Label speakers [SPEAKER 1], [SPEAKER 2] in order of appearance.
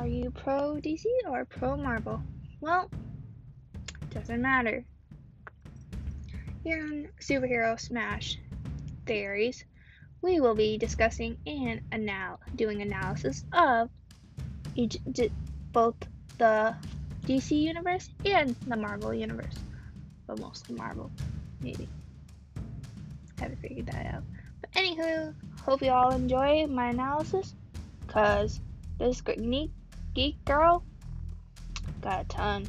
[SPEAKER 1] Are you pro DC or pro Marvel? Well, doesn't matter. Here on Superhero Smash Theories, we will be discussing and anal- doing analysis of each, d- both the DC universe and the Marvel universe, but mostly Marvel, maybe. Haven't figured that out. But anywho, hope you all enjoy my analysis, cause this geek geek girl got a ton.